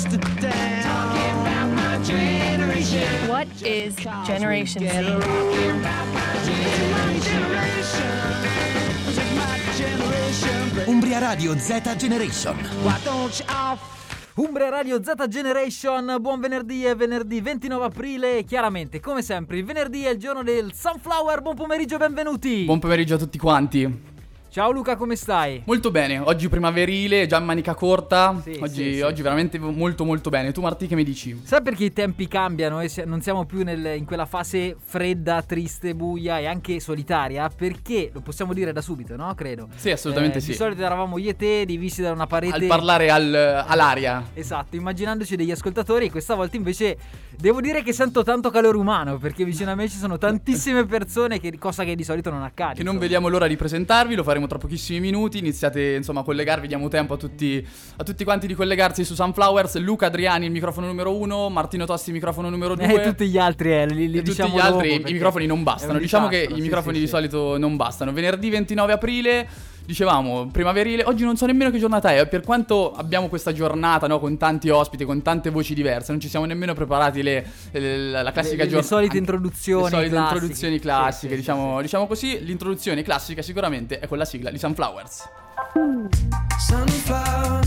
yesterday. Talking about my generation. What is Generation Z? Umbria Radio Z Generation. Why don't you all Umbria Radio Z Generation, buon venerdì è venerdì 29 aprile e chiaramente come sempre il venerdì è il giorno del Sunflower, buon pomeriggio e benvenuti! Buon pomeriggio a tutti quanti. Ciao Luca come stai? Molto bene, oggi primaverile, già in manica corta. Sì, oggi, sì, sì. oggi veramente molto molto bene. Tu Marti che mi dici? Sai perché i tempi cambiano e non siamo più nel- in quella fase fredda, triste, buia e anche solitaria? Perché, lo possiamo dire da subito, no? Credo. Sì, assolutamente Eh, sì. Di solito eravamo io e te divisi da una parete... Al parlare al- all'aria. Esatto, immaginandoci degli ascoltatori, questa volta invece devo dire che sento tanto calore umano perché vicino a me ci sono tantissime persone, che, cosa che di solito non accade. Che non insomma. vediamo l'ora di presentarvi, lo faremo tra pochissimi minuti. Iniziate insomma a collegarvi, diamo tempo a tutti, a tutti quanti di collegarsi su Sunflowers. Luca Adriani, il microfono numero uno, Martino Tosti, il microfono numero due. E tutti gli altri, eh, li, li E tutti diciamo gli altri, dopo, i microfoni non bastano. Diciamo che disastro, i sì, microfoni sì, di sì. solito non bastano. Venerdì 29 aprile, dicevamo, primaverile. Oggi non so nemmeno che giornata è. Per quanto abbiamo questa giornata, no, con tanti ospiti, con tante voci diverse, non ci siamo nemmeno preparati le, le- la classica Le- le giornata. solite introduzioni Le solite classiche. introduzioni Sì, classiche, sì, diciamo, sì, diciamo così. L'introduzione classica sicuramente è con la sigla di Sunflowers. Sunflower,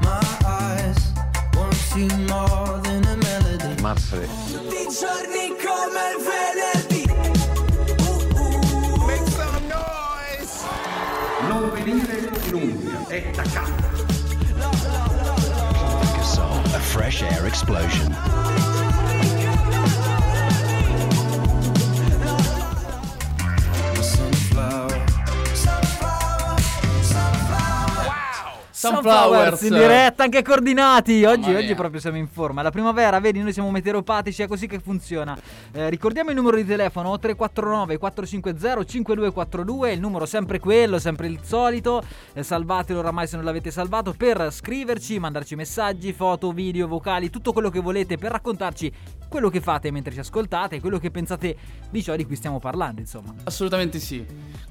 my eyes want you more than a melody. Marfre. Tutti i giorni Umbria, è da casa. A fresh air explosion. Sunflowers. in diretta, anche coordinati. Oggi, oggi proprio siamo in forma. La primavera, vedi, noi siamo meteoropatici, è così che funziona. Eh, ricordiamo il numero di telefono 349 450 5242, il numero sempre quello, sempre il solito. Eh, salvatelo oramai se non l'avete salvato per scriverci, mandarci messaggi, foto, video, vocali, tutto quello che volete per raccontarci quello che fate mentre ci ascoltate, quello che pensate di ciò di cui stiamo parlando, insomma. Assolutamente sì.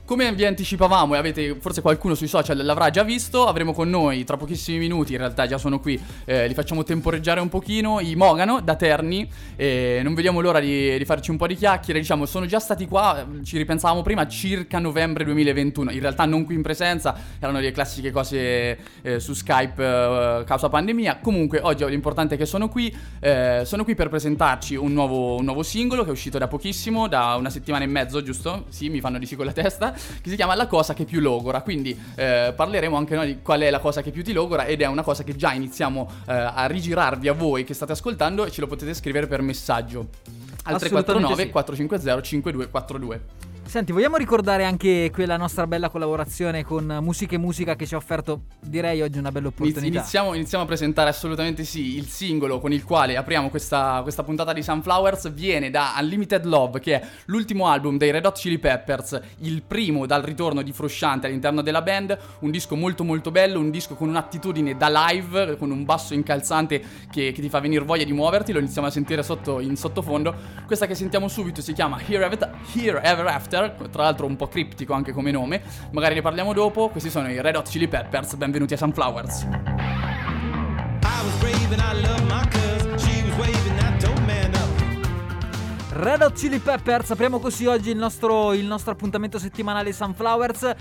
Come vi anticipavamo e avete forse qualcuno sui social l'avrà già visto, avremo con noi tra pochissimi minuti, in realtà già sono qui, eh, li facciamo temporeggiare un pochino, i Mogano da Terni, e non vediamo l'ora di, di farci un po' di chiacchiere, diciamo sono già stati qua, ci ripensavamo prima, circa novembre 2021, in realtà non qui in presenza, erano le classiche cose eh, su Skype eh, causa pandemia, comunque oggi l'importante è che sono qui, eh, sono qui per presentarci un nuovo, un nuovo singolo che è uscito da pochissimo, da una settimana e mezzo, giusto? Sì, mi fanno di sì con la testa, che si chiama La cosa che più logora. Quindi eh, parleremo anche noi di qual è la cosa che più ti logora ed è una cosa che già iniziamo eh, a rigirarvi a voi che state ascoltando e ce lo potete scrivere per messaggio. Al Assolutamente 349 sì. 450 5242. Senti, vogliamo ricordare anche quella nostra bella collaborazione con Musica e Musica che ci ha offerto, direi, oggi una bella opportunità. Iniziamo, iniziamo a presentare assolutamente sì il singolo con il quale apriamo questa, questa puntata di Sunflowers viene da Unlimited Love che è l'ultimo album dei Red Hot Chili Peppers il primo dal ritorno di Frusciante all'interno della band un disco molto molto bello un disco con un'attitudine da live con un basso incalzante che, che ti fa venire voglia di muoverti lo iniziamo a sentire sotto, in sottofondo questa che sentiamo subito si chiama Here Ever, Here Ever After tra l'altro un po' criptico anche come nome magari ne parliamo dopo questi sono i Red Hot Chili Peppers benvenuti a Sunflowers. Red Hot Chili Peppers, apriamo così oggi il nostro, il nostro appuntamento settimanale Sunflowers.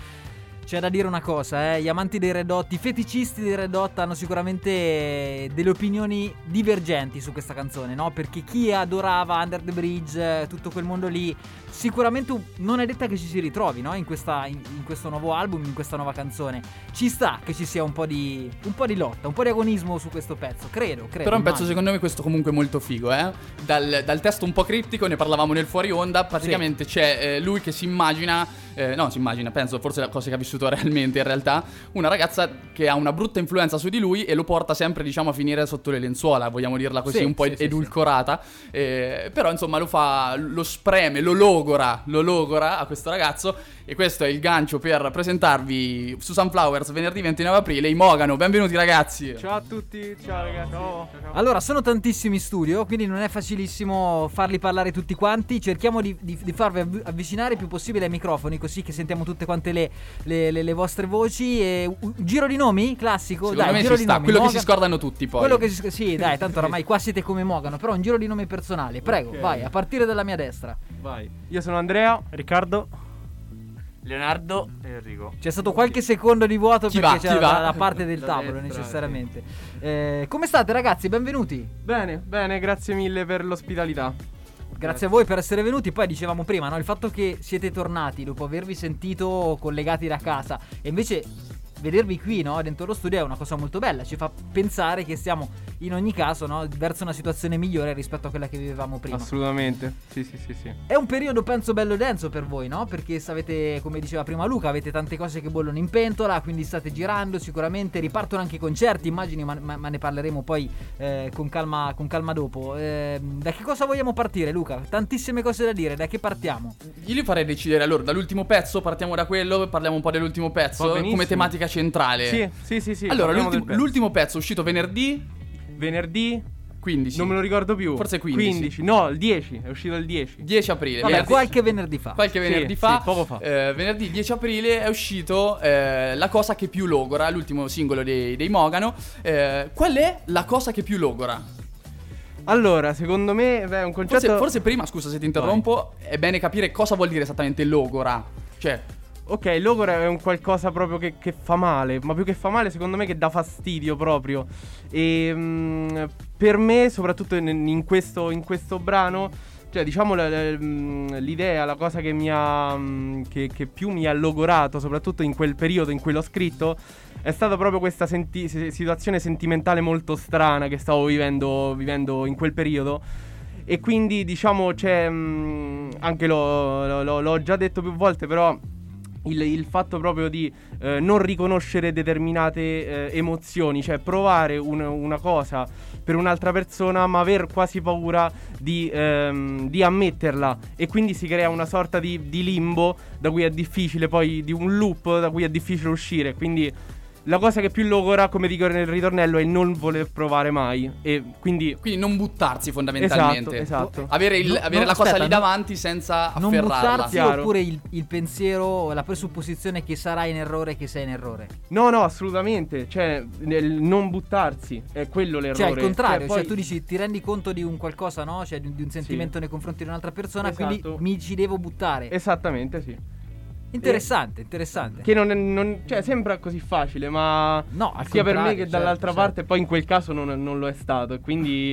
C'è da dire una cosa, eh, gli amanti dei Red Hot, i feticisti dei Red Hot hanno sicuramente delle opinioni divergenti su questa canzone, no? Perché chi adorava Under the Bridge, eh, tutto quel mondo lì, sicuramente non è detta che ci si ritrovi, no? In, questa- in- in questo nuovo album, in questa nuova canzone. Ci sta che ci sia un po' di, un po' di lotta, un po' di agonismo su questo pezzo, credo, credo. Però è un pezzo secondo me questo comunque molto figo, eh. Dal, dal testo un po' criptico, ne parlavamo nel fuori onda, praticamente c'è eh, lui che si immagina, eh, no si immagina, penso forse la cosa che ha vissuto realmente in realtà, una ragazza che ha una brutta influenza su di lui e lo porta sempre diciamo a finire sotto le lenzuola, vogliamo dirla così, Sì, un po' sì, sì, edulcorata, Eh, però insomma lo fa, lo spreme, lo logora, lo logora a questo ragazzo e questo è il gancio per presentarvi su Sunflowers venerdì 29 aprile, i Mogano, benvenuti ragazzi! Ciao a tutti, ciao ragazzi. Ciao. Allora, sono tantissimi in studio, quindi non è facilissimo farli parlare tutti quanti. Cerchiamo di, di- di farvi avv- avvicinare il più possibile ai microfoni, così che sentiamo tutte quante le, le- le- le vostre voci. E, un giro di nomi classico? Secondo dai, me un giro ci di sta, nomi. quello che si scordano tutti poi. Quello che si, sì, dai, tanto oramai qua siete come Mogano, però un giro di nomi personali. Prego, Ok. vai, a partire dalla mia destra. Vai. Io sono Andrea. Riccardo. Leonardo e Enrico. C'è stato qualche secondo di vuoto Chi perché va, c'era va? la, la parte del tavolo destra, necessariamente. Eh, come state ragazzi? Benvenuti. Bene, bene, grazie mille per l'ospitalità. Grazie a voi per essere venuti. Poi dicevamo prima, no? il fatto che siete tornati dopo avervi sentito collegati da casa e invece vedervi qui, no? dentro lo studio è una cosa molto bella. Ci fa pensare che stiamo in ogni caso no? verso una situazione migliore rispetto a quella che vivevamo prima. Assolutamente. Sì, sì, sì, sì. È un periodo, penso, bello denso per voi, no? Perché avete, come diceva prima Luca, avete tante cose che bollono in pentola, quindi state girando sicuramente, ripartono anche i concerti, immagini, ma, ma- ma ne parleremo poi eh, con, calma, con calma dopo. Eh, da che cosa vogliamo partire, Luca? Tantissime cose da dire, da che partiamo? Io li farei decidere allora dall'ultimo pezzo, partiamo da quello, parliamo un po' dell'ultimo pezzo come tematica centrale. Sì, sì, sì, sì. allora, l'ultimo, pezzo. l'ultimo pezzo è uscito venerdì Venerdì 15. non me lo ricordo più. Forse 15. No, il 10, è uscito il 10. 10 aprile. Vabbè, venerdì- qualche venerdì fa. Qualche Sì, venerdì sì, fa, poco fa. eh, venerdì 10 aprile è uscito eh, La cosa che più logora, l'ultimo singolo dei, dei Mogano. Eh, qual è la cosa che più logora? Allora, secondo me beh, è un concetto Forse, forse prima, scusa se ti interrompo, è bene capire cosa vuol dire esattamente logora. Cioè, Ok, logora è un qualcosa proprio che, che fa male, ma più che fa male, secondo me che dà fastidio proprio. E mm, per me, soprattutto in, in questo, in questo brano, cioè diciamo mm, l'idea, la cosa che mi ha mm, che, che più mi ha logorato, soprattutto in quel periodo in cui l'ho scritto, è stata proprio questa senti- si- situazione sentimentale molto strana che stavo vivendo, vivendo in quel periodo. E quindi diciamo c'è mm, anche l'ho- l'ho- l'ho già detto più volte, però il, il fatto proprio di eh, non riconoscere determinate eh, emozioni, cioè provare un- una cosa per un'altra persona, ma aver quasi paura di, ehm, di ammetterla. E quindi si crea una sorta di, di limbo da cui è difficile, poi di un loop da cui è difficile uscire. Quindi la cosa che più logora, come dico nel ritornello, è il non voler provare mai. E quindi. quindi non buttarsi fondamentalmente. Esatto, esatto. Avere, il- No, avere no, la cosa aspetta, lì no- davanti senza Non afferrarla. buttarsi Chiaro. oppure il, il pensiero, la presupposizione che sarai in errore, che sei in errore. No, no, assolutamente. Cioè, nel non buttarsi è quello l'errore. Cioè, al contrario, cioè, poi- tu dici ti rendi conto di un qualcosa, no? Cioè, di, di un sentimento nei confronti di un'altra persona, quindi Esatto. mi ci devo buttare. Esattamente, sì. Interessante, interessante. Che non, è- non- cioè, sembra così facile, ma No, al sia per me contrario, che dall'altra certo, parte, poi in quel caso non, non lo è stato. E quindi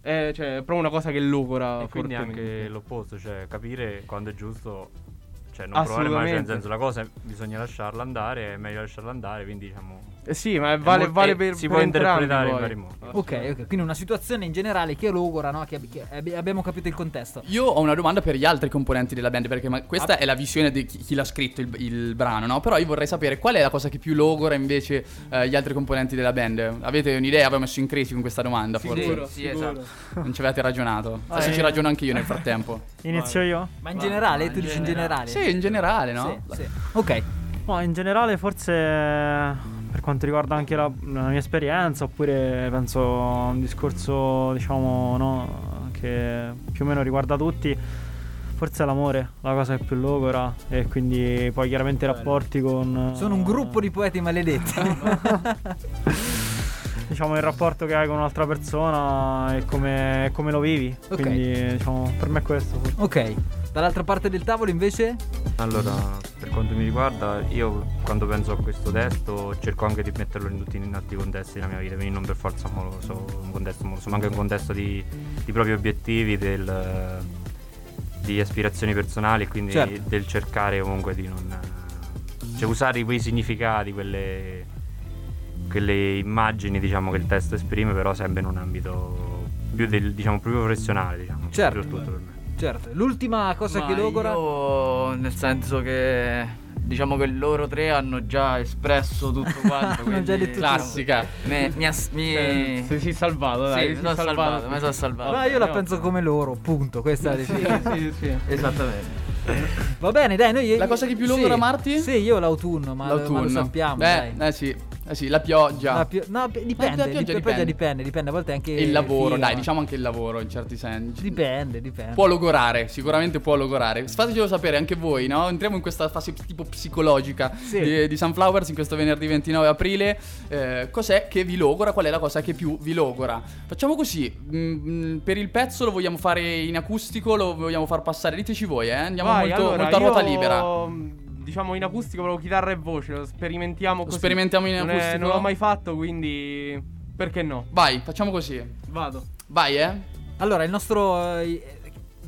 è, cioè, è proprio una cosa che logora E quindi fortemente. anche l'opposto, cioè capire quando è giusto, cioè non provare mai, cioè, nel Assolutamente. senso la cosa bisogna lasciarla andare, è meglio lasciarla andare, quindi diciamo... Eh sì, ma vale, vale e per si per può interpretare in poi. vari modi. Ok, ok, quindi una situazione in generale che logora, no? Che, che abbi- abbiamo capito il contesto. Io ho una domanda per gli altri componenti della band, perché ma- questa Ah. è la visione di chi, chi l'ha scritto il, il brano, no? Però io vorrei sapere qual è la cosa che più logora invece eh, gli altri componenti della band. Avete un'idea? Avevo messo in crisi con questa domanda, forse. Sicuro, Sì, esatto. Non ci avete ragionato. Ah, Adesso sì. ci ragiono anche io nel frattempo. Inizio io? Ma in Va, generale, ma tu in dici in generale. generale? Sì, in generale, no? Sì, sì. Ok. Ma in generale forse eh, per quanto riguarda anche la, la mia esperienza oppure penso a un discorso diciamo no, che più o meno riguarda tutti forse è l'amore la cosa che più logora e quindi poi chiaramente i rapporti con Sono un gruppo di poeti maledetti. diciamo il rapporto che hai con un'altra persona e come, come lo vivi Ok. quindi diciamo per me è questo forse. ok. Dall'altra parte del tavolo invece? Allora, per quanto mi riguarda, io quando penso a questo testo cerco anche di metterlo in tutti in altri contesti della mia vita, quindi non per forza amoroso, un contesto amoroso, ma anche un contesto di, di propri obiettivi, del, di aspirazioni personali, quindi Certo. del cercare comunque di non... cioè usare quei significati, quelle, quelle immagini diciamo che il testo esprime, però sempre in un ambito più del, diciamo, più professionale, diciamo, Certo. soprattutto per me. Certo. L'ultima cosa Ma che logora. Io, nel senso che diciamo che loro tre hanno già espresso tutto quanto. Hanno già quindi, detto Classica. Me, mi, as- mi... Eh, si, si salvato, dai. Sì, mi sono salvato, mi sono salvato. Ma io la penso come loro, punto. Questa è la Sì, definizione. sì, sì. Esattamente. Va bene, dai, noi La cosa che più logora, sì, Marti? Sì, io l'autunno, ma, ma lo sappiamo. Beh, dai. eh sì. Eh sì, la pioggia. La pio- no, dipende, la pioggia dip- dipende. poi dipende, dipende, a volte anche il lavoro, figa. dai, diciamo anche il lavoro in certi sensi. Dipende, dipende. Può logorare, sicuramente può logorare. Fatecelo sapere anche voi, no? Entriamo in questa fase tipo psicologica Sì. di, di Sunflowers in questo venerdì 29 aprile. Eh, cos'è che vi logora? Qual è la cosa che più vi logora? Facciamo così, mm, per il pezzo lo vogliamo fare in acustico, lo vogliamo far passare, diteci voi, eh? Andiamo Vai, molto, allora, molto a ruota libera. Diciamo in acustico, proprio chitarra e voce. Lo sperimentiamo così. sperimentiamo in Non è- acustico? non l'ho mai fatto, quindi. Perché no? Vai, facciamo così. Vado. Vai, eh? Allora, il nostro. eh,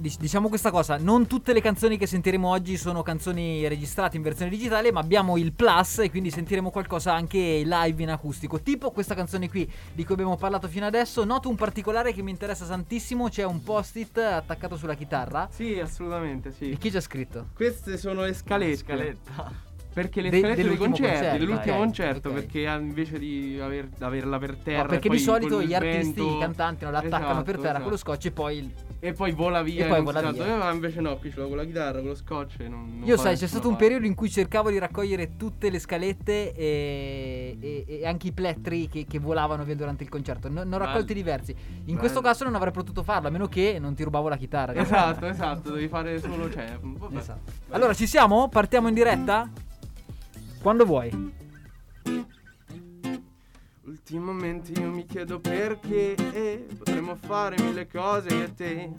Diciamo questa cosa, non tutte le canzoni che sentiremo oggi sono canzoni registrate in versione digitale, ma abbiamo il plus e quindi sentiremo qualcosa anche live in acustico. Tipo questa canzone qui di cui abbiamo parlato fino adesso. Noto un particolare che mi interessa tantissimo: c'è un post-it attaccato sulla chitarra. Sì, assolutamente, E sì. chi c'è scritto? Queste sono le scalette. Perché le De- scalette dei concerti, concerto, dell'ultimo ok, concerto, ok. perché invece di aver- averla per terra. No, perché e poi di solito gli artisti, vento- i cantanti non la attaccano per Esatto, terra con lo esatto. scotch e poi. E poi vola via. E poi vola via. dove va, invece no, qui ce l'ho con la chitarra, con lo scotch. Non, non Io sai, c'è stato un periodo in cui cercavo di raccogliere tutte le scalette e, e- e anche i plettri che, che volavano via durante il concerto. No- ne ho raccolti diversi. In Bello. questo caso non avrei potuto farlo, a meno che non ti rubavo la chitarra. Esatto, esatto, devi fare solo. Cioè, vabbè. Esatto. Allora, ci siamo? Partiamo in diretta? Quando vuoi. Ultimamente io mi chiedo perché eh, potremmo fare mille cose io e te,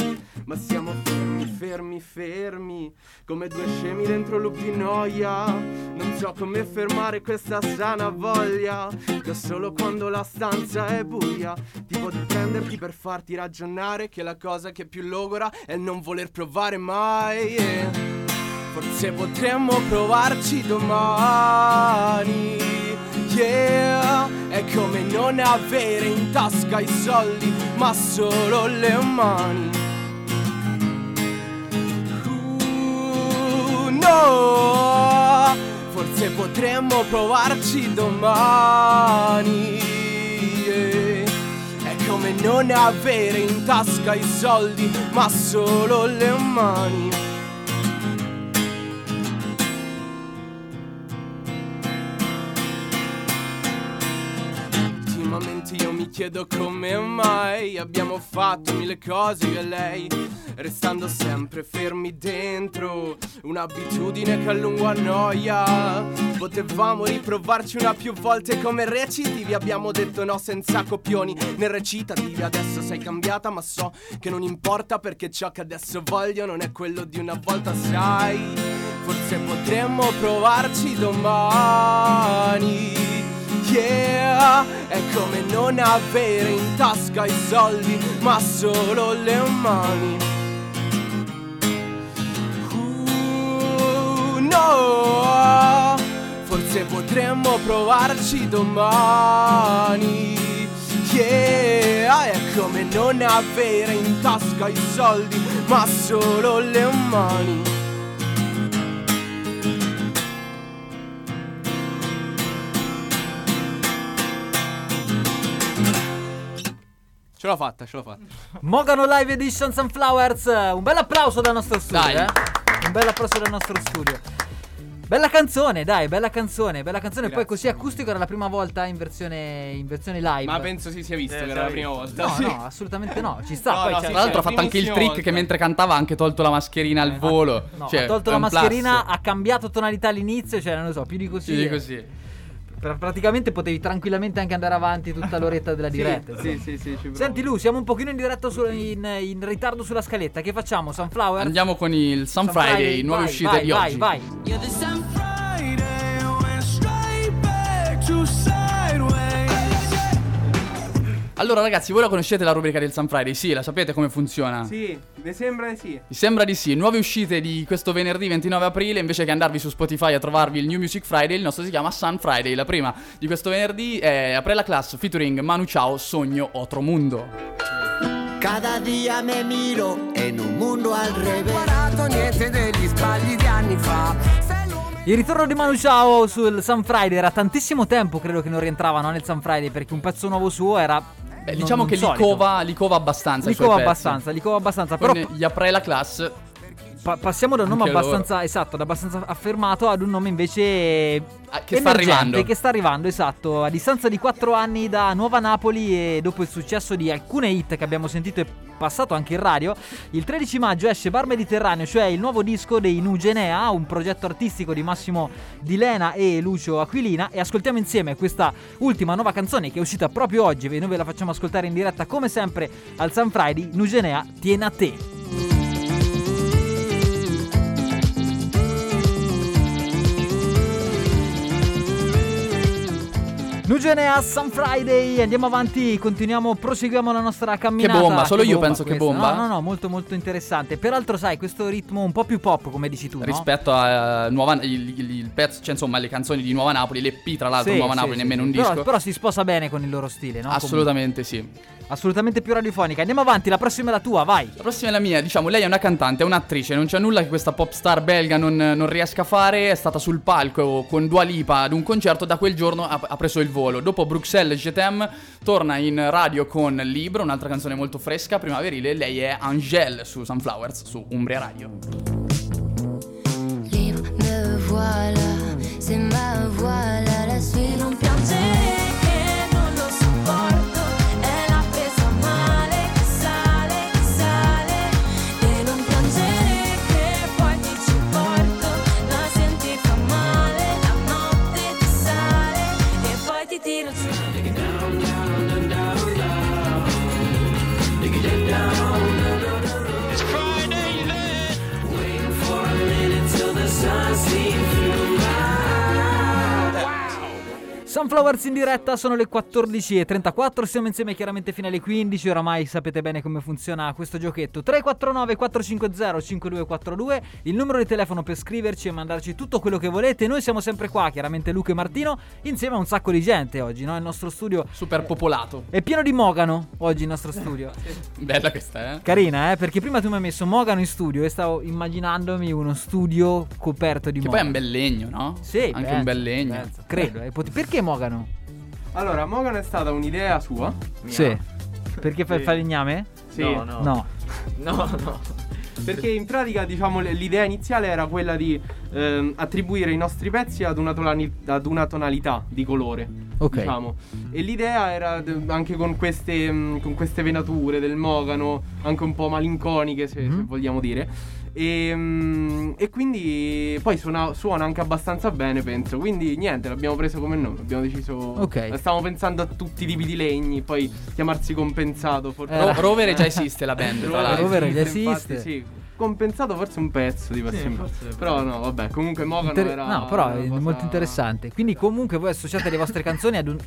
ma siamo fermi, fermi, fermi, come due scemi dentro loop di noia. Non so come fermare questa sana voglia, da solo quando la stanza è buia. Tipo di prenderti per farti ragionare che la cosa che più logora è non voler provare mai. eh. Forse potremmo provarci domani. Yeah, è come non avere in tasca i soldi, ma solo le mani. Uh, no, forse potremmo provarci domani. Yeah. È come non avere in tasca i soldi, ma solo le mani. Mi chiedo come mai abbiamo fatto mille cose io e lei, restando sempre fermi dentro, un'abitudine che a lungo annoia. Potevamo riprovarci una più volte come recitivi, abbiamo detto no senza copioni né recitativi. Adesso sei cambiata, ma so che non importa perché ciò che adesso voglio non è quello di una volta, sai. Forse potremmo provarci domani. Yeah, è come non avere in tasca i soldi, ma solo le mani. Uh, no, forse potremmo provarci domani. Yeah, è come non avere in tasca i soldi, ma solo le mani. Ce l'ho fatta, ce l'ho fatta. Mogano Live Edition Sunflowers. Un bel applauso dal nostro studio. Dai. eh. Un bel applauso dal nostro studio. Bella canzone, dai, bella canzone, bella canzone. Poi Grazie. così acustico era la prima volta in versione, in versione live. Ma penso si sia visto Eh, che era la prima volta. No, Sì. no, assolutamente no. Ci sta. No, poi no, c'è- sì, Tra l'altro ha fatto anche il trick che volta. mentre cantava ha anche tolto la mascherina al volo. No, Cioè, ha tolto la un plus. mascherina, ha cambiato tonalità all'inizio, cioè non lo so, più di così. Sì, di così. Pra- praticamente potevi tranquillamente anche andare avanti tutta l'oretta della diretta. Sì, insomma. sì, sì, ci provo. Senti Lu, siamo un pochino in diretta su- in, in ritardo sulla scaletta. Che facciamo? Sunflower? Andiamo con il Sun, Sun Friday, nuove vai, uscite vai, di vai, oggi. Vai, Yeah, the Sun Friday went straight back to. Allora ragazzi, voi la conoscete la rubrica del Sun Friday? Sì, la sapete come funziona? Sì, mi sembra di sì. Mi sembra di sì. Nuove uscite di questo venerdì 29 aprile. Invece che andarvi su Spotify a trovarvi il New Music Friday, il nostro si chiama Sun Friday. La prima di questo venerdì è Apre la Class featuring Manu Ciao, Sogno Otro Mundo. Cada día me miro en un mundo al revés. Il ritorno di Manu Chao sul Sun Friday era tantissimo tempo, credo che non rientrava no, nel Sun Friday perché un pezzo nuovo suo era. Beh, diciamo non che li cova, li cova abbastanza. Li cova abbastanza, li cova abbastanza. Però gli Apre la Class pa- passiamo da un nome Anche loro. abbastanza esatto, da abbastanza affermato ad un nome invece Ah, che sta arrivando. che sta arrivando, esatto, a distanza di 4 anni da Nuova Napoli e dopo il successo di alcune hit che abbiamo sentito e passato anche in radio, il 13 maggio esce Bar Mediterraneo, cioè il nuovo disco dei Nugenea, un progetto artistico di Massimo Di Lena e Lucio Aquilina e ascoltiamo insieme questa ultima nuova canzone che è uscita proprio oggi e noi ve la facciamo ascoltare in diretta come sempre al San Friday, Nugenea Tiene a te. Nugenea Sun Friday, andiamo avanti, continuiamo, proseguiamo la nostra camminata. bomba, solo io penso che questa. bomba. No, no, no, molto molto interessante. Peraltro sai, questo ritmo un po' più pop, come dici tu, no? Rispetto a eh, Nuova, il, il- il pezzo, cioè insomma le canzoni di Nuova Napoli, l'EP tra l'altro Sì, Nuova sì, Napoli, sì, nemmeno sì. un Però- disco. Però, si sposa bene con il loro stile, no? Assolutamente sì. Comunque, assolutamente più radiofonica. Andiamo avanti, la prossima è la tua, vai. La prossima è la mia, diciamo, lei è una cantante, è un'attrice, non c'è nulla che questa pop star belga non, non riesca a fare, è stata sul palco con Dua Lipa ad un concerto, da quel giorno ha, ha preso il volo. Dopo Bruxelles t'aime, torna in radio con Libro, un'altra canzone molto fresca, primaverile, lei è Angèle su Sunflowers, su Umbria Radio. Me voilà, c'est ma voilà Sunflowers in diretta, sono le 14.34, siamo insieme chiaramente fino alle 15, oramai sapete bene come funziona questo giochetto. 349 450 5242, il numero di telefono per scriverci e mandarci tutto quello che volete. Noi siamo sempre qua, chiaramente Luca e Martino, insieme a un sacco di gente oggi, no? Il nostro studio Super popolato. è pieno di Mogano oggi il nostro studio. Bella questa, eh? Carina, eh? Perché prima tu mi hai messo Mogano in studio e stavo immaginandomi uno studio coperto di Che Mogano. poi è un bel legno, no? Sì, Anche penso, un bel legno. penso, credo. eh. Perché Mogano? Allora, Mogano è stata un'idea sua. Sì. Perché fai il Sì. falegname? Sì. No, no. No. No, no. Perché in pratica, diciamo, l'idea iniziale era quella di ehm, attribuire i nostri pezzi ad una, tonali- ad una tonalità di colore. Ok. Diciamo. E l'idea era d- anche con queste, mm, con queste venature del Mogano, anche un po' malinconiche, se, se Mhm. vogliamo dire. E, mm, e quindi poi suona, suona anche abbastanza bene, penso. Quindi niente, l'abbiamo preso come nome. Abbiamo deciso. Ok. Stavamo pensando a tutti i tipi di legni, poi chiamarsi compensato. Forse. Ro- Rovere già esiste la band, Rovere. Rovere già infatti, esiste. sì. Compensato forse un pezzo di passione. Però no, vabbè, comunque Mogano Inter- era no, però è cosa- molto interessante. Quindi, comunque, voi associate le vostre canzoni ad, un-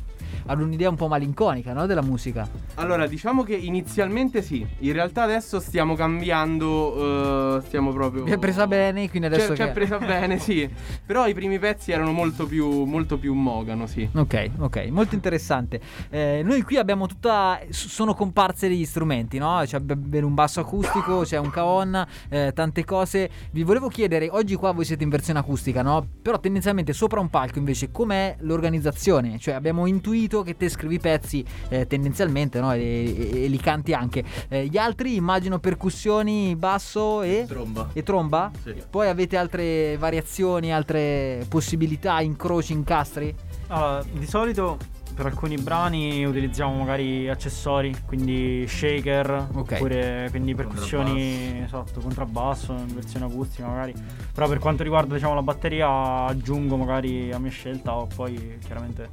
ad un'idea un po' malinconica, no? Della musica. Allora, diciamo che inizialmente sì. In realtà adesso stiamo cambiando. eh, stiamo proprio. Vi è presa bene, quindi adesso. Ci ci è che- presa bene, sì. Però i primi pezzi erano molto più, molto più Mogano, sì. Ok, ok, molto interessante. Eh, noi qui abbiamo tutta. Sono comparse degli strumenti, no? C'è b- bene un basso acustico, c'è un caon, eh, tante cose. Vi volevo chiedere, oggi qua voi siete in versione acustica, no? Però tendenzialmente sopra un palco invece com'è l'organizzazione? Cioè abbiamo intuito che te scrivi i pezzi eh, tendenzialmente, no? E, e- e li canti anche. Eh, gli altri immagino percussioni, basso e. Tromba. E tromba? Sì. Poi avete altre variazioni, altre possibilità, incroci, incastri? Allora, di solito per alcuni brani utilizziamo magari accessori, quindi shaker, Ok. oppure quindi percussioni, esatto, contrabbasso in versione acustica magari. Però per quanto riguarda diciamo la batteria aggiungo magari a mia scelta o poi chiaramente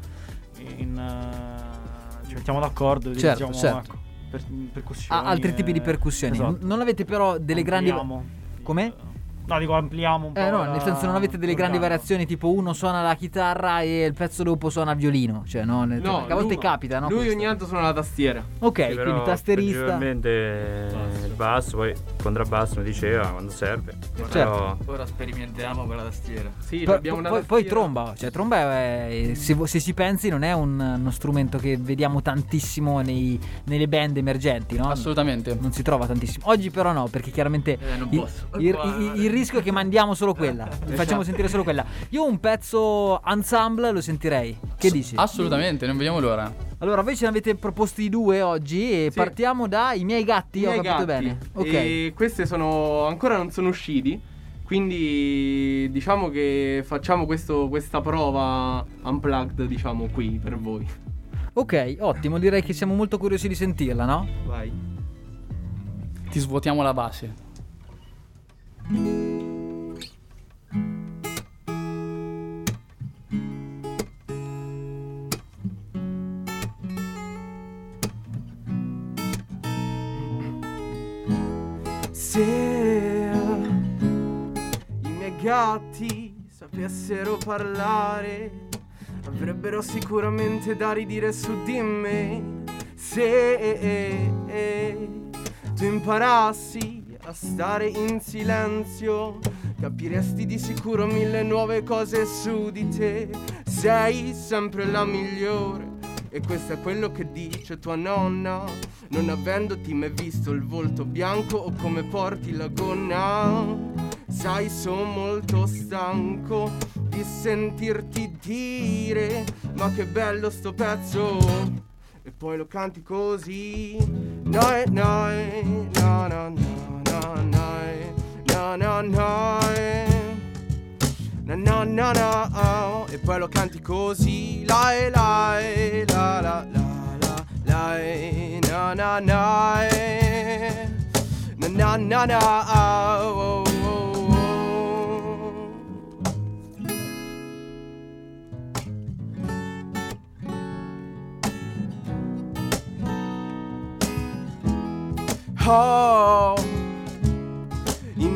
in, eh, ci mettiamo d'accordo e Certo, utilizziamo certo. per- percussioni. Ah, altri tipi di e- percussioni. esatto. Non avete però delle grandi. Come? No, dico ampliamo un po'. Eh no, la- nel senso non avete delle grandi variazioni, tipo uno suona la chitarra e il pezzo dopo suona il violino. Cioè, no, nel- No, perché a volte capita, no? Lui questo? ogni tanto suona la tastiera. Ok, Sì, però quindi tasterista. Principalmente il basso, poi il contrabbasso mi diceva quando serve. Certo. Però Ora sperimentiamo con la tastiera. Sì, Poi, abbiamo una poi- poi tastiera. tromba, cioè tromba è, se, vo- se ci pensi non è un- uno strumento che vediamo tantissimo nei- nelle band emergenti, no? Assolutamente. Non si trova tantissimo. Oggi però no, perché chiaramente Eh, non il, posso. il- il- il rischio è che mandiamo solo quella. Vi facciamo sentire solo quella. Io un pezzo ensemble lo sentirei. Che dici? Assolutamente, non vediamo l'ora. Allora, voi ce ne avete proposti due oggi e Sì. partiamo dai miei gatti, I ho miei capito gatti. bene. Ok. E queste sono ancora non sono usciti. Quindi diciamo che facciamo questo- questa prova unplugged, diciamo, qui per voi. Ok, ottimo, direi che siamo molto curiosi di sentirla, no? Vai. Ti svuotiamo la base. Se i miei gatti sapessero parlare, avrebbero sicuramente da ridire su di me. Se tu imparassi a stare in silenzio, capiresti di sicuro mille nuove cose su di te. Sei sempre la migliore. E questo è quello che dice tua nonna. Non avendoti mai visto il volto bianco o come porti la gonna. Sai sono molto stanco di sentirti dire Ma che bello sto pezzo. E poi lo canti così. No, no, no, no, no, no, no, no, no, no Na na na na oh, E poi lo canti così. La e la e la la la la la e na na na e Na na na na oh, oh, oh, oh. Oh,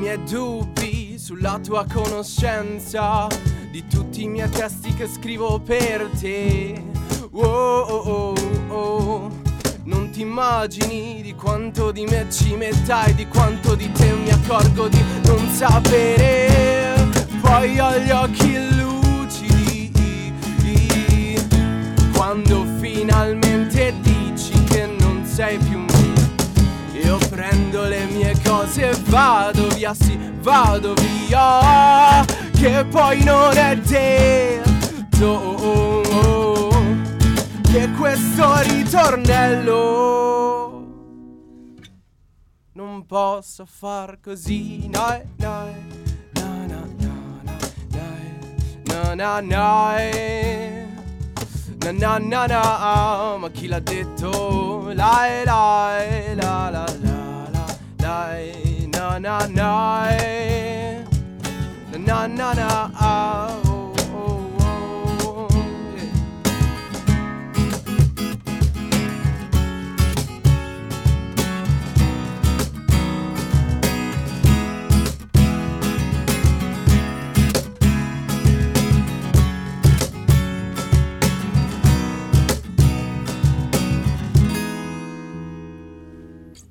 miei dubbi sulla tua conoscenza di tutti i miei testi che scrivo per te. Oh, oh, oh, oh. Non ti immagini di quanto di me ci metta e di quanto di te mi accorgo di non sapere. Poi ho gli occhi lucidi quando finalmente dici che non sei più. Prendo le mie cose e vado via, sì, vado via. Che poi non è detto che questo ritornello non posso far così. No, no, no, no, no, no, no, no, no, eh. Na na na na, um, ma chi l'ha detto? La la la la la la la e na na na e na na na na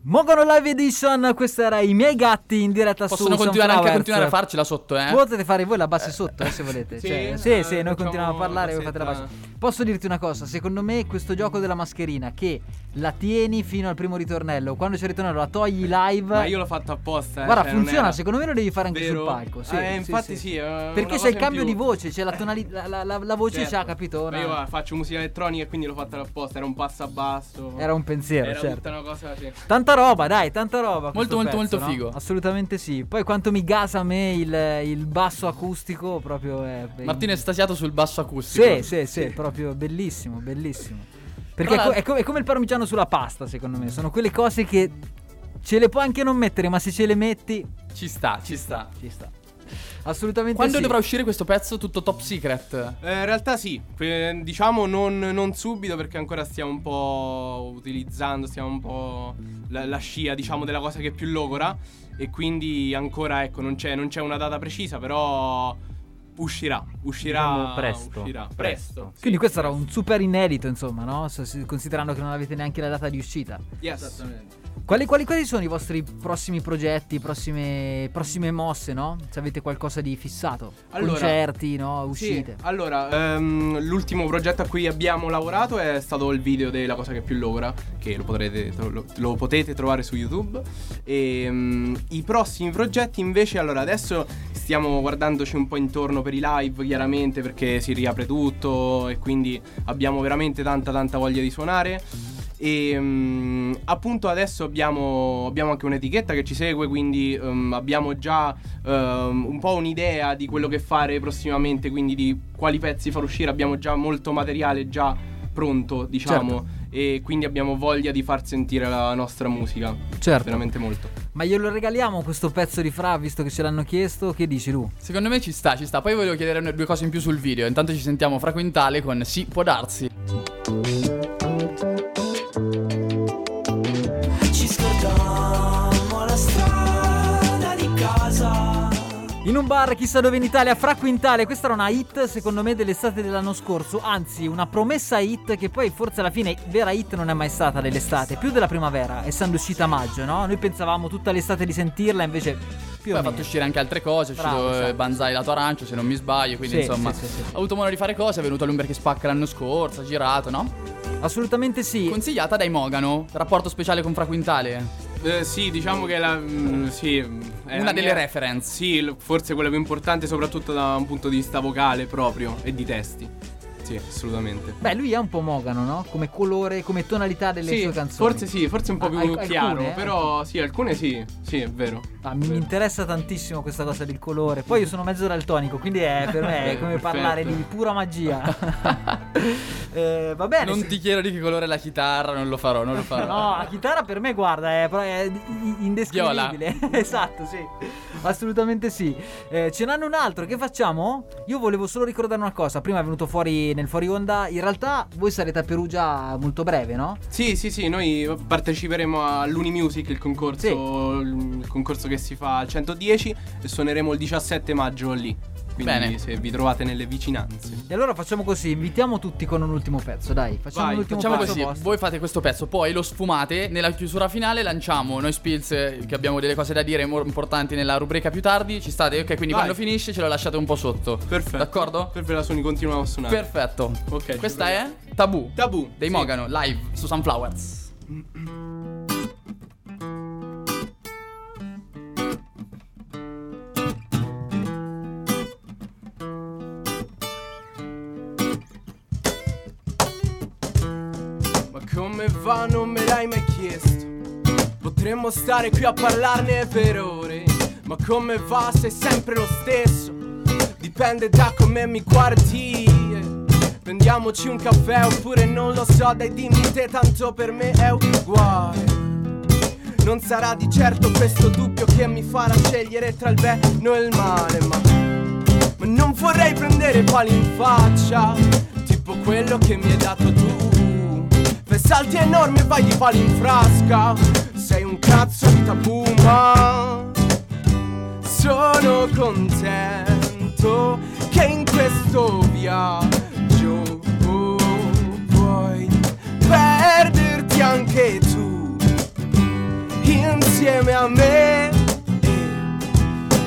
Mogono Live Edition, questo era i miei gatti in diretta Possono su continuare anche a continuare a farcela sotto, eh. Potete fare voi la base sotto eh, se volete. Sì? Cioè, sì, Eh, sì, noi continuiamo a parlare voi fate la base. Posso dirti una cosa, secondo me questo gioco della mascherina che la tieni fino al primo ritornello, quando c'è il ritornello la togli live. Ma io l'ho fatto apposta. eh, Guarda, cioè, funziona, secondo me lo devi fare anche Vero? sul palco. Sì, Eh, infatti sì. sì, una Perché c'è il cambio di voce, c'è la tonalità, la, la- la voce Certo. c'ha, capito? Ma io faccio musica elettronica e quindi l'ho fatta apposta. Era un passo a basso. Era un pensiero, Era certo. tutta una cosa. Sì. Tanta roba, dai, tanta roba. questo molto, pezzo, molto no? figo. Assolutamente sì. Poi quanto mi gasa a me il, il basso acustico, proprio è. Martino è stasiato sul basso acustico. Sì, sì, sì, proprio bellissimo, bellissimo. Perché Tra è, co- è co- è come il parmigiano sulla pasta, secondo me. Sono quelle cose che ce le puoi anche non mettere, ma se ce le metti, Ci sta, ci sta. ci sta. Assolutamente Quando sì. dovrà uscire questo pezzo tutto top secret? Eh, in realtà sì, que- diciamo non, non subito perché ancora stiamo un po' utilizzando, stiamo un po' la, la scia diciamo della cosa che è più logora e quindi ancora ecco non c'è, non c'è una data precisa però uscirà, uscirà Diciamo presto, uscirà presto. presto. sì, Quindi questo presto. un super inedito, insomma, no? Considerando che non avete neanche la data di uscita. Yes. Quali, quali- quali sono i vostri prossimi progetti, prossime, prossime mosse, no? Se avete qualcosa di fissato? Allora- Concerti, no? Uscite? Sì, allora, ehm, l'ultimo progetto a cui abbiamo lavorato è stato il video della cosa che più logra, che lo, potrete, lo, lo potete trovare su YouTube. E mm, i prossimi progetti invece, allora, adesso stiamo guardandoci un po' intorno per i live, chiaramente, perché si riapre tutto e quindi abbiamo veramente tanta tanta voglia di suonare. E mm, appunto adesso abbiamo, abbiamo anche un'etichetta che ci segue, quindi mm, abbiamo già ehm, un po' un'idea di quello che fare prossimamente, quindi di quali pezzi far uscire. Abbiamo già molto materiale già pronto, diciamo, e quindi abbiamo voglia di far sentire la nostra musica. Certo. Veramente molto. Ma glielo regaliamo questo pezzo di Fra, visto che ce l'hanno chiesto? Che dici tu? Secondo me ci sta, ci sta. Poi volevo chiedere due cose in più sul video. Intanto ci sentiamo fra quintale con Sì, può darsi. In un bar, chissà dove in Italia, Fra Quintale. Questa era una hit, secondo me, dell'estate dell'anno scorso. Anzi, una promessa hit che poi forse alla fine vera hit non è mai stata dell'estate, più della primavera, essendo uscita a maggio, no? Noi pensavamo tutta l'estate di sentirla, invece più Poi ha fatto uscire anche altre cose. È uscito eh, esatto. Banzai lato arancio, se non mi sbaglio. Quindi, Sì, insomma, sì, sì, sì. ha avuto modo di fare cose. È venuto all'Umber che spacca l'anno scorso. Ha girato, no? Assolutamente sì. Consigliata dai Mogano. Rapporto speciale con Fra Quintale. Eh, sì, diciamo che la. mm, sì, è Una la delle reference. Sì, forse quello più importante, soprattutto da un punto di vista vocale proprio e di testi. Sì, assolutamente. Beh, lui è un po' mogano, no? Come colore, come tonalità delle Sì, sue canzoni. forse sì, forse un po' più alc- chiaro, alcune, eh? però sì, alcune sì, sì, è vero. Ah, mi, mi interessa tantissimo questa cosa del colore. Poi io sono mezzo daltonico, quindi è, per me è come Perfetto. parlare di pura magia. Eh, va bene. Non se- ti chiedo di che colore è la chitarra, non lo farò, non lo farò. No, la chitarra per me, guarda, è, è indescrivibile. esatto, sì. Assolutamente sì. Eh, ce n'hanno un altro, che facciamo? Io volevo solo ricordare una cosa. Prima è venuto fuori nel fuori onda. In realtà voi sarete a Perugia molto breve, no? Sì, sì, sì, noi parteciperemo all'Unimusic, il concorso, il concorso che si fa al 110 e suoneremo il 17 maggio lì. Quindi Bene. se vi trovate nelle vicinanze. E allora facciamo così, invitiamo tutti con un ultimo pezzo, dai. Facciamo Vai, un ultimo Facciamo pezzo così, vostro. voi fate questo pezzo, poi lo sfumate, nella chiusura finale lanciamo noi Spills eh, che abbiamo delle cose da dire importanti nella rubrica più tardi, ci state? Ok, quindi Vai. quando finisce ce lo lasciate un po' sotto. Perfetto. D'accordo? Per la suoni continuiamo a suonare. Perfetto. Ok. Questa è Tabù Tabù. dei sì. Mogano, live su Sunflowers. Va non me l'hai mai chiesto. Potremmo stare qui a parlarne per ore Ma come va sei sempre lo stesso. Dipende da come mi guardi. Prendiamoci un caffè oppure non lo so Dai dimmi te tanto per me è uguale. Non sarà di certo questo dubbio che mi farà scegliere tra il bene e il male Ma, ma non vorrei prendere pali in faccia Tipo quello che mi hai dato tu Fai salti enormi e vai di pali in frasca. Sei un cazzo di tabù ma Sono contento che in questo viaggio puoi perderti anche tu. Insieme a me.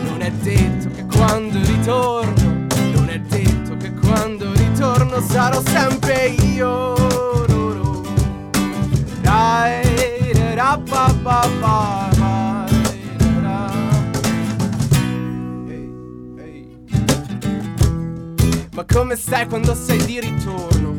Non è detto che quando ritorno non è detto che quando ritorno sarò sempre io Ma come stai quando sei di ritorno?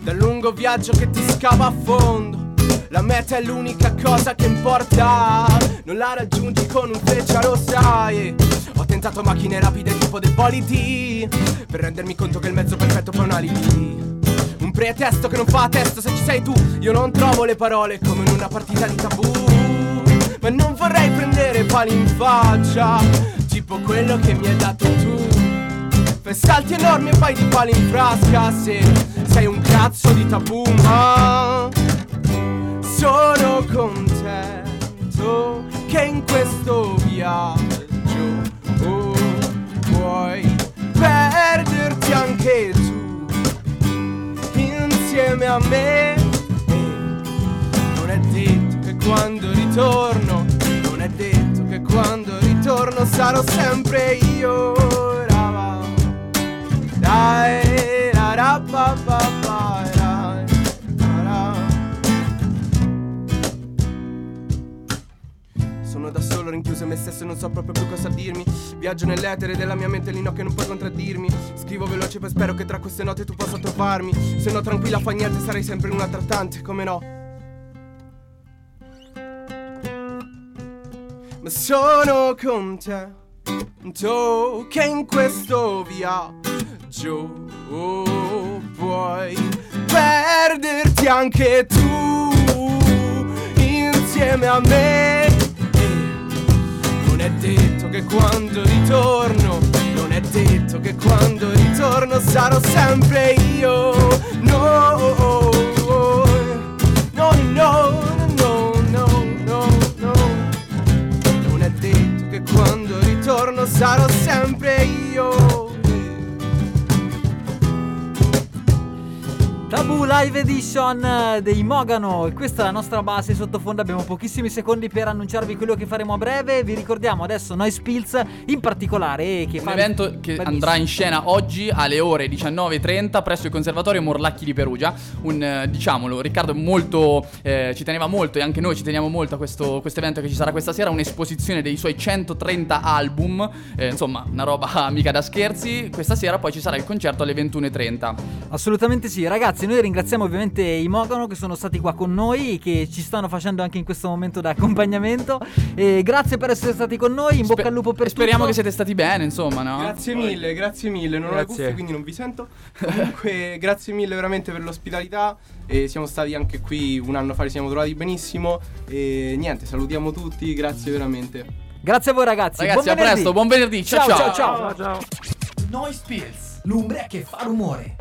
Dal lungo viaggio che ti scava a fondo. La meta è l'unica cosa che importa. Non la raggiungi con un freccia, lo sai. Ho tentato macchine rapide tipo dei bolidi Per rendermi conto che il mezzo perfetto fa un alibi un pretesto che non fa testo se ci sei tu Io non trovo le parole come in una partita di tabù. Ma non vorrei prendere pali in faccia Tipo quello che mi hai dato tu. Fai salti enormi e fai di pali in frasca Se sei un cazzo di tabù ma Sono contento che in questo viaggio oh, puoi perderti anche tu insieme a me. E non è detto che quando ritorno Non è detto che quando ritorno sarò sempre io. Dai, ra, ra, Solo rinchiuso in me stesso e non so proprio più cosa dirmi. Viaggio nell'etere della mia mente lì no che non puoi contraddirmi. Scrivo veloce poi spero che tra queste note tu possa trovarmi. Se no tranquilla fa niente sarai sempre una trattante come no? Ma sono con te tu che in questo viaggio. Puoi perderti anche tu insieme a me non è detto che quando ritorno, non è detto che quando ritorno sarò sempre io. Live Edition eh, dei Mogano e questa è la nostra base sottofondo abbiamo pochissimi secondi per annunciarvi quello che faremo a breve vi ricordiamo adesso Noi Spills in particolare che Un fa evento che Bellissimo. andrà in scena oggi alle ore 19.30 presso il Conservatorio Morlacchi di Perugia. Un, eh, diciamolo, Riccardo molto, eh, ci teneva molto e anche noi ci teniamo molto a questo questo evento che ci sarà questa sera, un'esposizione dei suoi 130 album, eh, insomma una roba mica da scherzi. Questa sera poi ci sarà il concerto alle 21.30. Assolutamente sì, ragazzi. Noi ringraziamo ovviamente i Mogano che sono stati qua con noi, che ci stanno facendo anche in questo momento da accompagnamento. E grazie per essere stati con noi. In bocca al lupo per Speriamo tutto. che siete stati bene, insomma, no? Grazie mille, grazie mille. Non ho le Grazie. cuffie quindi non vi sento. Comunque, grazie mille veramente per l'ospitalità. E siamo stati anche qui un anno fa, ci siamo trovati benissimo. E niente, salutiamo tutti, grazie veramente. Grazie a voi ragazzi. Ragazzi, buon a venerdì. presto, buon venerdì. Ciao, ciao. ciao. ciao. Noise Pills, l'umbria che fa rumore.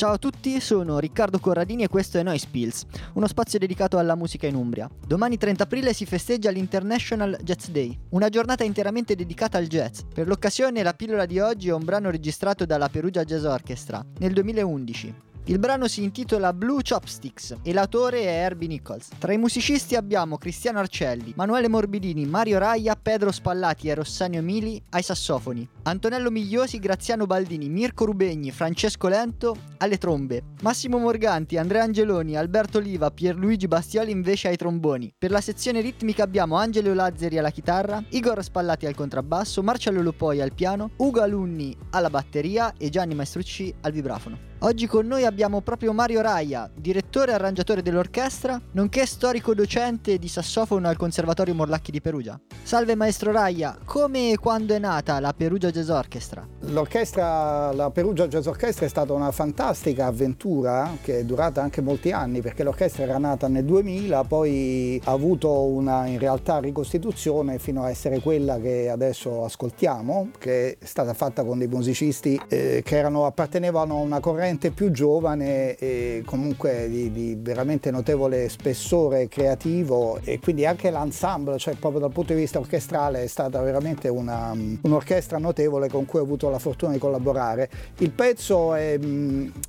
Ciao a tutti, sono Riccardo Corradini e questo è Noise Pills, uno spazio dedicato alla musica in Umbria. Domani 30 aprile si festeggia l'International Jazz Day, una giornata interamente dedicata al jazz. Per l'occasione la pillola di oggi è un brano registrato dalla Perugia Jazz Orchestra nel 2011. Il brano si intitola Blue Chopsticks e l'autore è Herbie Nichols. Tra i musicisti abbiamo Cristiano Arcelli, Manuele Morbidini, Mario Raia, Pedro Spallati e Rossanio Mili ai sassofoni, Antonello Migliosi, Graziano Baldini, Mirko Rubegni, Francesco Lento alle trombe, Massimo Morganti, Andrea Angeloni, Alberto Oliva, Pierluigi Bastioli invece ai tromboni. Per la sezione ritmica abbiamo Angelo Lazzeri alla chitarra, Igor Spallati al contrabbasso, Marcello Lupoi al piano, Ugo Alunni alla batteria e Gianni Maestrucci al vibrafono. Oggi con noi abbiamo proprio Mario Raia, direttore e arrangiatore dell'orchestra, nonché storico docente di sassofono al Conservatorio Morlacchi di Perugia. Salve maestro Raia, come e quando è nata la Perugia Jazz Orchestra? L'orchestra, la Perugia Jazz Orchestra è stata una fantastica avventura che è durata anche molti anni perché l'orchestra era nata nel 2000, poi ha avuto una in realtà ricostituzione fino a essere quella che adesso ascoltiamo, che è stata fatta con dei musicisti eh, che erano, appartenevano a una corrente più giovane e comunque di, di veramente notevole spessore creativo e quindi anche l'ensemble, cioè proprio dal punto di vista orchestrale è stata veramente una, un'orchestra notevole con cui ho avuto la fortuna di collaborare. Il pezzo è,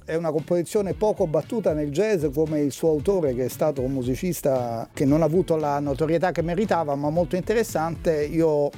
è una composizione poco battuta nel jazz come il suo autore che è stato un musicista che non ha avuto la notorietà che meritava ma molto interessante. Io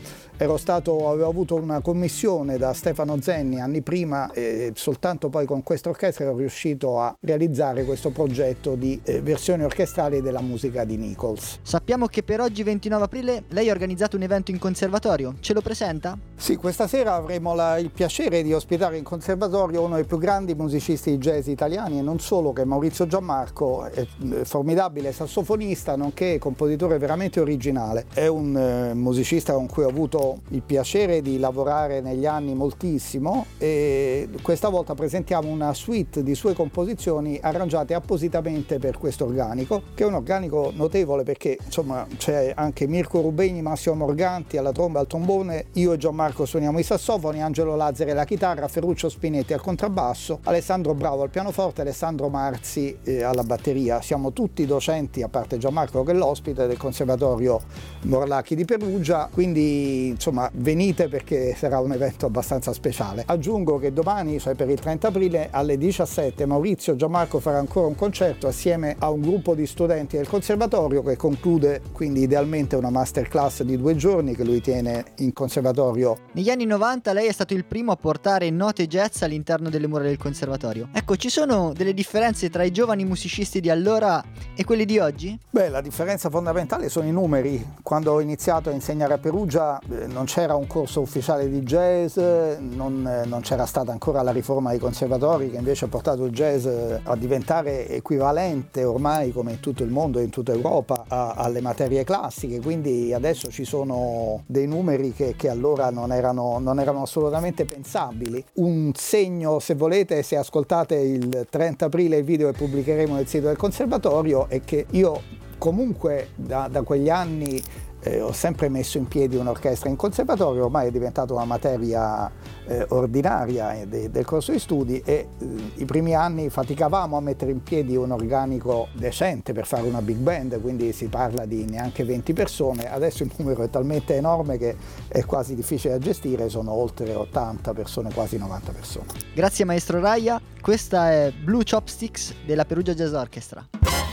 ero stato, avevo avuto una commissione da Stefano Zenni anni prima e soltanto poi con questa orchestra ero riuscito a realizzare questo progetto di eh, versioni orchestrali della musica di Nichols. Sappiamo che per oggi 29 aprile lei ha organizzato un evento in conservatorio, ce lo presenta? Sì, questa sera avremo la- il piacere di ospitare in conservatorio uno dei più grandi musicisti di jazz italiani e non solo, che è Maurizio Gianmarco, è formidabile sassofonista, nonché compositore veramente originale. È un eh, musicista con cui ho avuto il piacere di lavorare negli anni moltissimo e questa volta presentiamo una suite di sue composizioni arrangiate appositamente per questo organico, che è un organico notevole perché insomma c'è anche Mirko Rubegni, Massimo Morganti alla tromba al trombone, io e Gianmarco suoniamo i sassofoni, Angelo Lazzari alla chitarra, Ferruccio Spinetti al contrabbasso, Alessandro Bravo al pianoforte, Alessandro Marzi eh, alla batteria. Siamo tutti docenti, a parte Gianmarco che è l'ospite del Conservatorio Morlacchi di Perugia, quindi insomma venite perché sarà un evento abbastanza speciale. Aggiungo che domani, cioè per il 30 aprile alle 17, Maurizio Gianmarco farà ancora un concerto assieme a un gruppo di studenti del conservatorio che conclude quindi idealmente una masterclass di due giorni che lui tiene in conservatorio. Negli anni 90 lei è stato il primo a portare note jazz all'interno delle mura del conservatorio. Ecco, ci sono delle differenze tra i giovani musicisti di allora e quelli di oggi? Beh, la differenza fondamentale sono i numeri. Quando ho iniziato a insegnare a Perugia eh, non c'era un corso ufficiale di jazz, non, non c'era stata ancora la riforma dei conservatori che invece ha portato il jazz eh, a diventare equivalente ormai come in tutto il mondo e in tutta Europa a- alle materie classiche, quindi adesso ci sono dei numeri che, che allora non erano, non erano assolutamente pensabili. Un segno, se volete, se ascoltate il 30 aprile il video che pubblicheremo nel sito del conservatorio, è che io comunque da, da quegli anni eh, ho sempre messo in piedi un'orchestra in conservatorio, ormai è diventata una materia eh, ordinaria eh, de- del corso di studi e eh, i primi anni faticavamo a mettere in piedi un organico decente per fare una big band, quindi si parla di neanche 20 persone, adesso il numero è talmente enorme che è quasi difficile da gestire, sono oltre 80 persone, quasi 90 persone. Grazie maestro Raya, questa è Blue Chopsticks della Perugia Jazz Orchestra.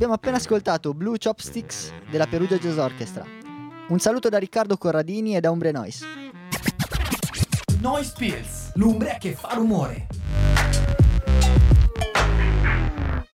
Abbiamo appena ascoltato Blue Chopsticks della Perugia Jazz Orchestra. Un saluto da Riccardo Corradini e da Umbre Noise. Noise Pills, l'umbria che fa rumore.